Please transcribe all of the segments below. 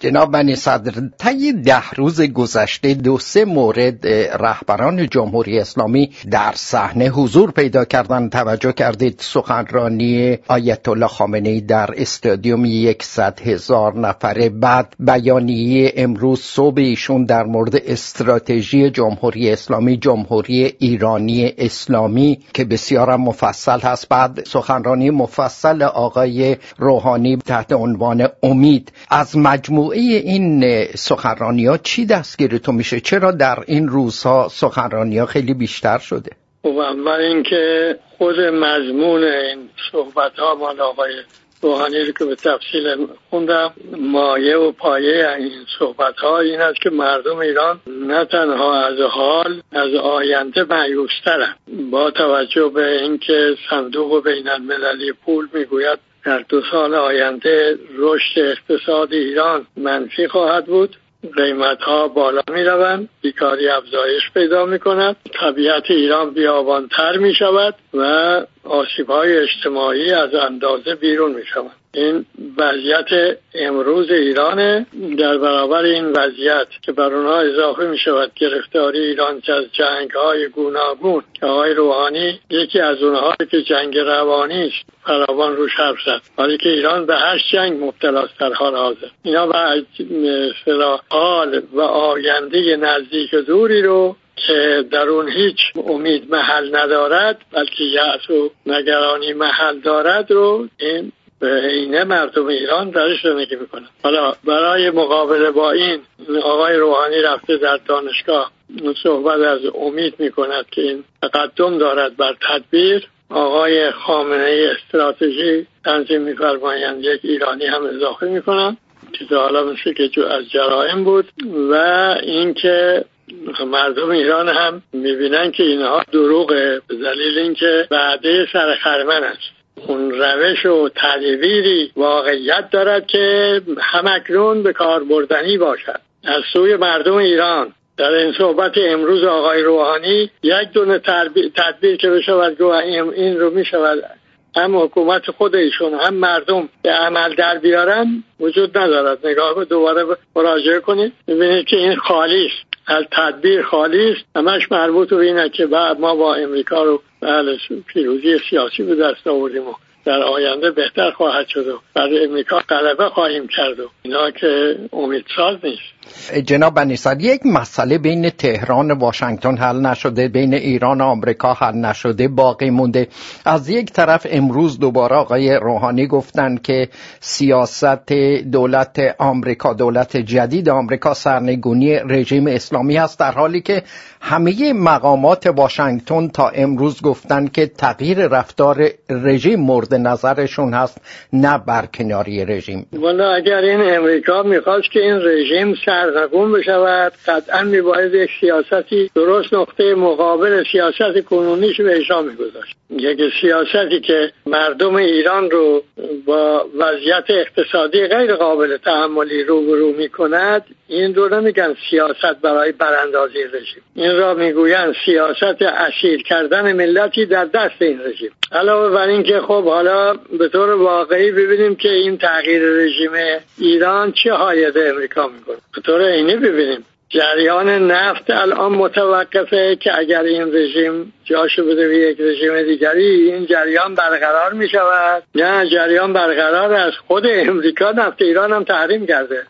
جناب بنی صدر طی ده روز گذشته دو سه مورد رهبران جمهوری اسلامی در صحنه حضور پیدا کردن توجه کردید سخنرانی آیت الله خامنه در استادیوم یکصد هزار نفره. بعد بیانیه امروز صبح ایشون در مورد استراتژی جمهوری اسلامی جمهوری ایرانی اسلامی که بسیار مفصل هست. بعد سخنرانی مفصل آقای روحانی تحت عنوان امید. از مجموع مجموعه این سخنرانی ها چی دستگیرتون میشه؟ چرا در این روزها سخنرانی ها خیلی بیشتر شده؟ خب اول اینکه خود مضمون این صحبت ها مال آقای روحانی رو که به تفصیل خوندم مایه و پایه این صحبت ها این است که مردم ایران نه تنها از حال از آینده معیوسترن با توجه به اینکه صندوق بین المللی پول می‌گوید در دو سال آینده رشد اقتصاد ایران منفی خواهد بود. قیمت ها بالا می روند بیکاری افزایش پیدا می کند طبیعت ایران بیابانتر می شود و آسیب های اجتماعی از اندازه بیرون می شود این وضعیت امروز ایرانه در برابر این وضعیت که بر اونها اضافه می شود گرفتاری ایران از جنگ های گوناگون که آقای روحانی یکی از اونها که جنگ روانی است فراوان روش حرف زد. حالی که ایران به هشت جنگ مبتلاست در حال حاضر. اینا به حال و آینده نزدیک دوری رو که در اون هیچ امید محل ندارد بلکه یأس و نگرانی محل دارد رو این به اینه مردم ایران درش زندگی می‌کنن. حالا برای مقابله با این آقای روحانی رفته در دانشگاه صحبت از امید می‌کند که این تقدم دارد بر تدبیر. آقای خامنه استراتژی تنظیم میفرمایند یک ایرانی هم اضافه می‌کنن که حالا مثل که از جرائم بود و اینکه مردم ایران هم می‌بینن که اینها دروغه به دلیل اینکه وعده سر خرمن است. اون روش و تدبیری واقعیت دارد که همکنون به کار بردنی باشد. از سوی مردم ایران. در این صحبت امروز آقای روحانی یک دونه تدبیر که بشود این رو می شود هم حکومت خود ایشون هم مردم به عمل در بیارن وجود ندارد. نگاه دوباره مراجعه کنید. ببینید که این خالی از تدبیر خالی است؟ همش مربوط به اینه که بعد ما با امریکا رو بله پیروزی سیاسی به دست آوردیم و در آینده بهتر خواهد شد و بعد امریکا غلبه خواهیم کرد و اینا که امیدساز نیست. جناب بنیصد یک مسئله بین تهران و واشنگتن حل نشده بین ایران و آمریکا حل نشده باقی مونده. از یک طرف امروز دوباره آقای روحانی گفتند که سیاست دولت آمریکا دولت جدید آمریکا سرنگونی رژیم اسلامی هست در حالی که همه مقامات واشنگتن تا امروز گفتند که تغییر رفتار رژیم مورد نظرشون هست نه برکناری رژیم. والا اگر این امریکا می‌خواست که این رژیم سرنگون بشود. قطعا میباید یک سیاستی درست نقطه مقابل سیاست کنونیش به اجرا میگذاشت یک سیاستی که مردم ایران رو با وضعیت اقتصادی غیر قابل تحملی روبرو می کند این رو نمیگن سیاست برای براندازی رژیم. این را می‌گویند سیاست اسیر کردن ملتی در دست این رژیم. علاوه بر اینکه خب حالا به طور واقعی ببینیم که این تغییر رژیم ایران چه هایده امریکا می‌کنه. به طور عینی ببینیم. جریان نفت الان متوقفه که اگر این رژیم جاشو بده به یک رژیم دیگری این جریان برقرار می شود نه جریان برقرار از خود امریکا نفت ایران هم تحریم کرده.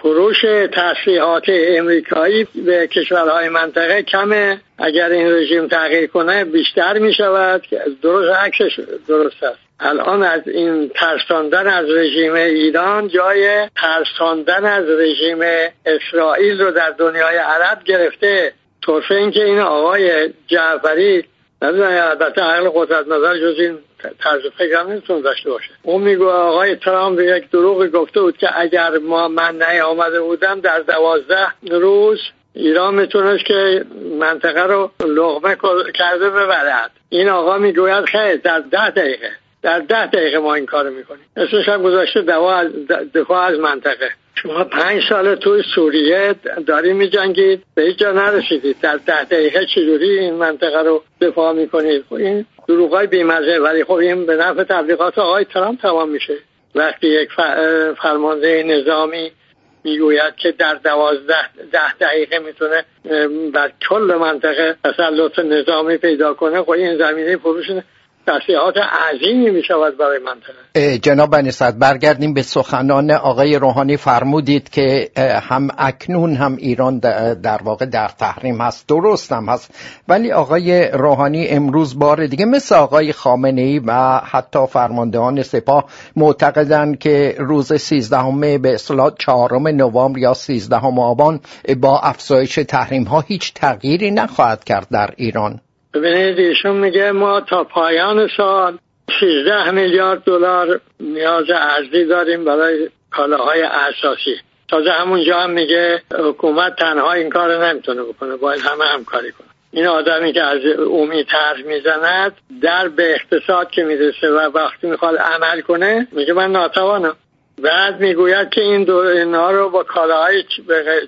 فروش تسلیحات امریکایی به کشورهای منطقه کمه. اگر این رژیم تغییر کنه بیشتر می شود درست عکسش درست است. الان از این ترساندن از رژیم ایران جای ترساندن از رژیم اسرائیل رو در دنیای عرب گرفته. طرفه اینکه این آقای جعفری نمی‌دونم البته عقل قدرت نظر جز این طرز فکر هم نمیتون داشته باشه. اون میگو آقای ترامپ یک دروغ گفته بود که اگر ما من آمده بودم در دوازده روز ایران می‌تونست که منطقه رو لغمه کرده ببرد. این آقا می‌گوید خیلی در ده دقیقه در ده دقیقه ما این کارو می‌کنیم. اسمش هم گذاشته دفاع از منطقه. شما پنج سال توی سوریه داری میجنگید به هیچ جا نرسیدید. در ده دقیقه چجوری این منطقه رو دفاع می‌کنید؟ خب این دروغ های بیمزه. ولی خب این به نفع تبلیغات آقای ترامپ تمام میشه. وقتی یک فرمانده نظامی می‌گوید که در دوازده ده دقیقه می‌تونه بر کل منطقه تسلط نظامی پیدا کنه خب این زمینه فروش تحصیلات عظیمی می شود برای منطقه جناب بنیصد برگردیم به سخنان آقای روحانی. فرمودید که هم اکنون هم ایران در واقع در تحریم هست درست هم هست. ولی آقای روحانی امروز بار دیگه مثل آقای خامنه ای و حتی فرماندهان سپاه معتقدند که روز 13 به اصطلاح 4 نوامبر یا 13 آبان با افزایش تحریم ها هیچ تغییری نخواهد کرد در ایران. ببینید ایشون میگه ما تا پایان سال 13 میلیارد دلار نیاز ارزی داریم برای کالاهای اساسی. تازه همونجا هم میگه حکومت تنها این کار نمی‌تونه بکنه باید همه همکاری کنه. این آدمی که از امید طرح می‌زند در به اقتصاد که می‌رسه و وقتی می‌خواد عمل کنه میگه من ناتوانم. بعد می‌گوید که این دو اینا رو با کالاهای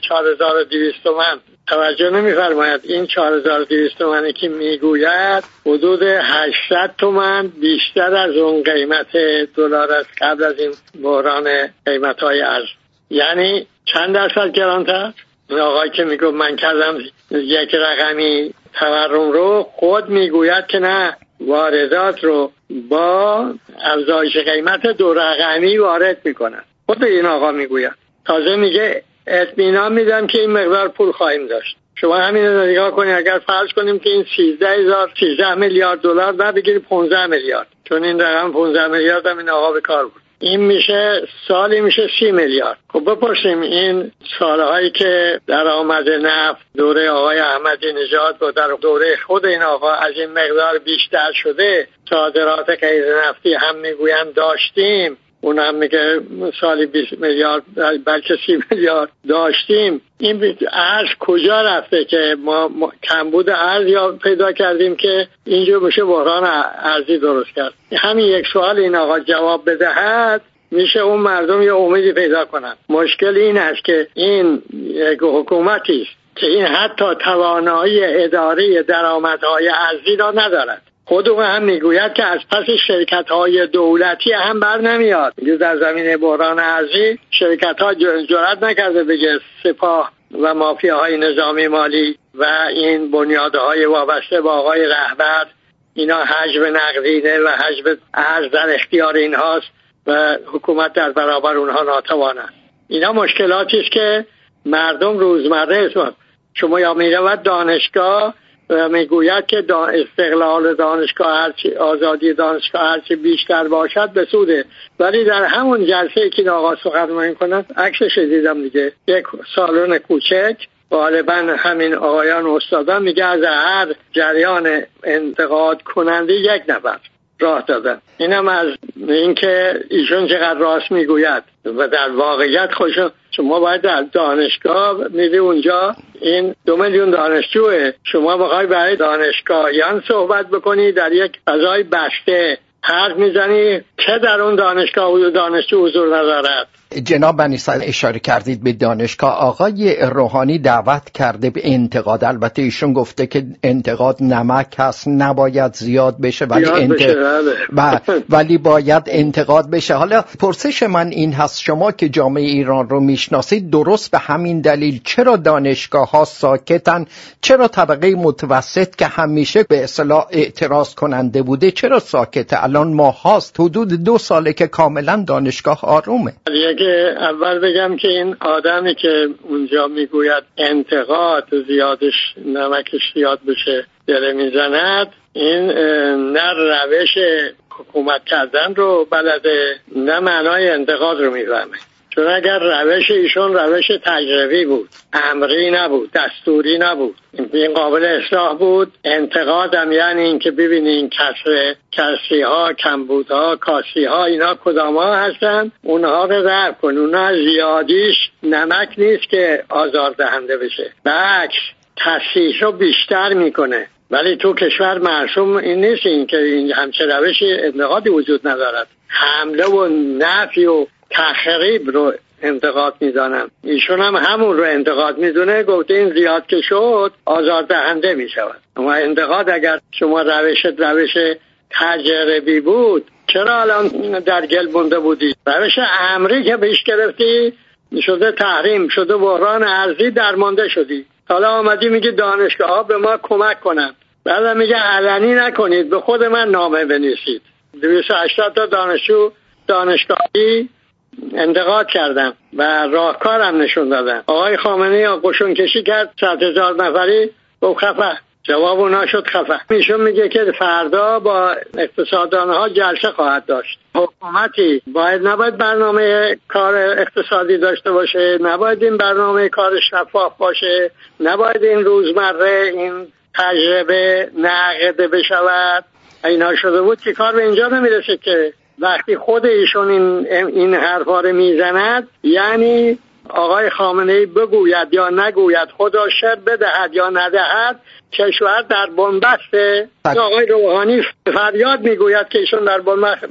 4200 تومن توجه نمیفرماید. این 4200 تومنی که می‌گوید حدود 800 تومن بیشتر از اون قیمت دلار است قبل از این بحران قیمت های ارز. یعنی چند درصد گرانتر؟ این آقای که میگو من کردم یک رقمی تورم رو خود می‌گوید که نه واردات رو با افزایش قیمت دو رقمی وارد می‌کنن. خود این آقا می‌گوید. تازه میگه اطمینان میدم که این مقدار پول خواهیم داشت. شما همین رو نگاه کنید اگر فرض کنیم که این 13 هزار 13 میلیارد دلار بعد بگیرید 15 میلیارد. چون این رقم 15 میلیارد هم این آقا به کار بود. این میشه سالی میشه سی میلیارد. خب بپرسیم این سالهایی که در آمد نفت دوره آقای احمدی نژاد و در دوره خود این آقا از این مقدار بیشتر شده صادرات غیر نفتی هم می‌گویند داشتیم. اون هم میگه سالی 20 میلیارد بلکه 30 میلیارد داشتیم. این ارز کجا رفته که ما, کمبود ارز یا پیدا کردیم که اینجا بشه بحران ارزی درست کرد؟ همین یک سوال این آقا جواب بدهد میشه اون مردم یه امیدی پیدا کنن. مشکل این است که این یک حکومتی است که این حتی توانایی اداره درآمدهای ارزی را ندارد. خود او هم می‌گوید که از پس شرکت های دولتی هم بر نمیاد. در زمین بحران ارزی شرکت ها جرات نکرده بگه سپاه و مافیا های نظامی مالی و این بنیاده های وابسته با آقای رهبر. اینا حجب نقدینه و حجب ارز در اختیار اینهاست و حکومت در برابر اونها ناتوان است. اینا مشکلاتی است که مردم روزمره اسم شما یا می‌رود دانشگاه و می‌گوید که استقلال دانشگاه هرچی آزادی دانشگاه هرچی بیشتر باشد به سوده ولی در همون جلسه که آقا سخنرانی کنند عکسش دیدم دیگه. یک سالن کوچک غالبا همین آقایان استادان میگه از هر جریان انتقاد کننده یک نفر. راه دادن اینم از اینکه ایشون چقدر راست می‌گوید و در واقعیت خوشم شما باید در دانشگاه میری اونجا. این دو میلیون دانشجوه. شما بخوای برای دانشگاهیان صحبت بکنی در یک فضای بسته حرف می‌زنی. که در اون دانشگاه و دانشجو حضور ندارد؟ جناب بنیسل اشاره کردید به دانشگاه. آقای روحانی دعوت کرده به انتقاد. البته ایشون گفته که انتقاد نمک هست نباید زیاد بشه ولی, انت... بله. ولی باید انتقاد بشه. حالا پرسش من این هست شما که جامعه ایران رو می‌شناسید درست به همین دلیل چرا دانشگاه ها ساکتن؟ چرا طبقه متوسط که همیشه به اصطلاح اعتراض کننده بوده چرا ساکته؟ الان ماه هاست حدود دو ساله که کاملا دانشگاه آرومه. که اول بگم که این آدمی که اونجا می‌گوید انتقاد زیادش نمکش زیاد بشه داره می‌زند این نه روش حکومت کردن رو بلده نه معنای انتقاد رو می‌فهمه. چون اگر روش ایشون روش تجربی بود امری نبود دستوری نبود این قابل اصلاح بود. انتقادم یعنی اینکه ببینین کسر کسی ها کمبود ها کاسی ها اینا کدام ها هستن؟ اونها رو رفت کن. اونها زیادیش نمک نیست که آزار دهنده بشه. بکش تصیح رو بیشتر می‌کنه. ولی تو کشور مرسوم این نیست این که این همچه روش انتقادی وجود ندارد. حمله و نفی و تخریب رو انتقاد می‌دانم ایشون هم همون رو انتقاد می‌دونه گفته این زیاد که شد آزار دهنده می شود اما انتقاد اگر شما روش روش تجربی بود چرا الان در گل مونده بودی؟ روش امری که بهش گرفتی شده تحریم شده بحران ارزی درمانده شدی. حالا آمدی میگه دانشگاه ها به ما کمک کنن. بعد میگه علنی نکنید به خود من نامه بنویسید. 280 تا دانشجو دانشگاهی انتقاد کردم و راهکارم نشون دادم. آقای خامنه قشون کشی کرد صد هزار نفری گفت خفه. جواب اونا شد خفه. میشون میگه که فردا با اقتصادان ها جلسه خواهد داشت. حکومتی باید نباید برنامه کار اقتصادی داشته باشه نباید این برنامه کار شفاف باشه نباید این روزمره این تجربه نقده بشود. اینا شده بود که کار به اینجا نمی‌رسه که؟ وقتی خود ایشون این, این حرفا رو می‌زند یعنی آقای خامنه ای بگوید یا نگوید خدا شب بدهد یا ندهد کشور در بنبسته آقای روحانی فریاد می‌گوید که ایشون در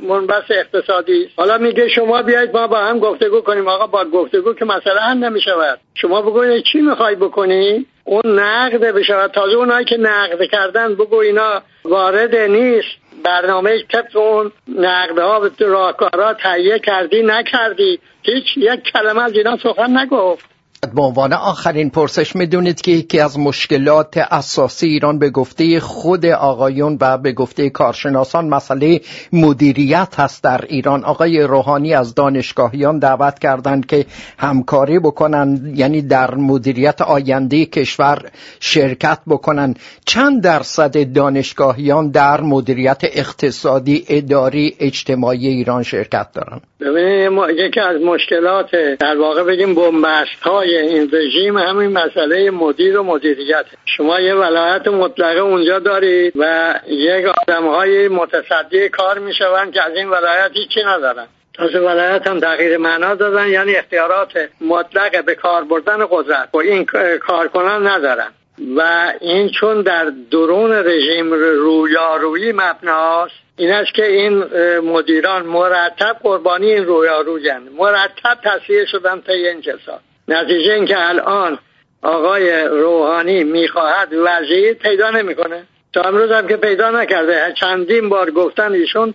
بنبست اقتصادی. حالا میگه شما بیاید ما با هم گفتگو کنیم. آقا با گفتگو که مسئله هم نمی‌شود. شما بگوید چی می‌خوای بکنی؟ اون نقد بشود. تازه اونایی که نقد کردن بگو اینا وارد نیست. برنامه طبق اون نقده ها به راهکارا تهیه کردی نکردی. هیچ یک کلمه از اینا سخن نگفت. به عنوان آخرین پرسش می‌دونید که یکی از مشکلات اساسی ایران به گفته خود آقایون و به گفته کارشناسان مسئله مدیریت هست در ایران. آقای روحانی از دانشگاهیان دعوت کردند که همکاری بکنن یعنی در مدیریت آینده کشور شرکت بکنن. چند درصد دانشگاهیان در مدیریت اقتصادی اداری اجتماعی ایران شرکت دارن؟ ببینید یکی از مشکلات در واقع بگیم بنبست های این رژیم همین مسئله مدیر و مدیریت. شما یه ولایت مطلقه اونجا دارید و یک آدم های متصدی کار می‌شوند که از این ولایت هیچی ندارن. تازه ولایت هم تغییر معنا دادن یعنی اختیارات مطلق به کار بردن قدرت. و این کارکنان ندارن. و این چون در درون رژیم رویارویی مبناست این است که این مدیران مرتب قربانی این رویارویند مرتب تصویر شدن تا این جلسات نتیجه اینکه الان آقای روحانی می‌خواهد وزیر پیدا نمی‌کنه. تا امروز هم که پیدا نکرده. چندین بار گفتن ایشون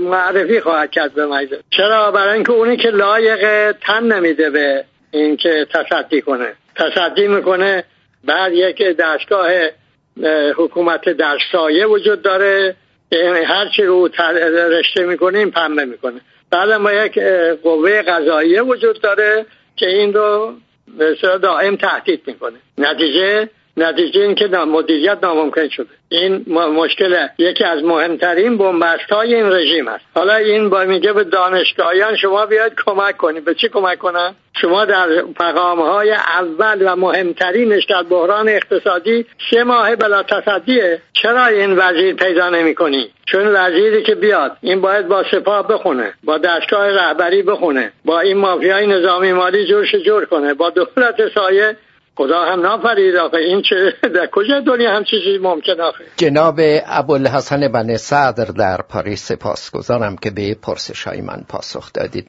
معرفی خواهد کرد به مجلس. چرا؟ برای اینکه اونی که لایق تن نمیده به اینکه تصدی کنه. تصدی می‌کنه. بعد یک دستگاه حکومت در سایه وجود داره هر چی رو رشته می‌کنه پنبه می‌کنه. بعد ما یک قوه قضاییه وجود داره. که این رو به دائم تهدید می‌کنه. نتیجه نتیجه این که مدیریت ناممکن شده. این مشکل یکی از مهمترین بنبست های این رژیم است. حالا این با میگه به دانشگاهیان شما بیاید کمک کنید به چی کمک کنن شما در مقام های اول و مهمترینش در بحران اقتصادی سه ماه بلا تصدیه. چرا این وزیر پیدا نمی کنی؟ چون وزیری که بیاد این باید با سپاه بخونه با دستگاه رهبری بخونه با این مافیای نظامی مالی جورش جور کنه با دولت سایه خدا هم نافرید آخه. این چه در کجا دنیا هم چیزی ممکن آخه؟ جناب ابوالحسن بن صدر در پاریس سپاس گذارم که به پرسش های من پاسخ دادید.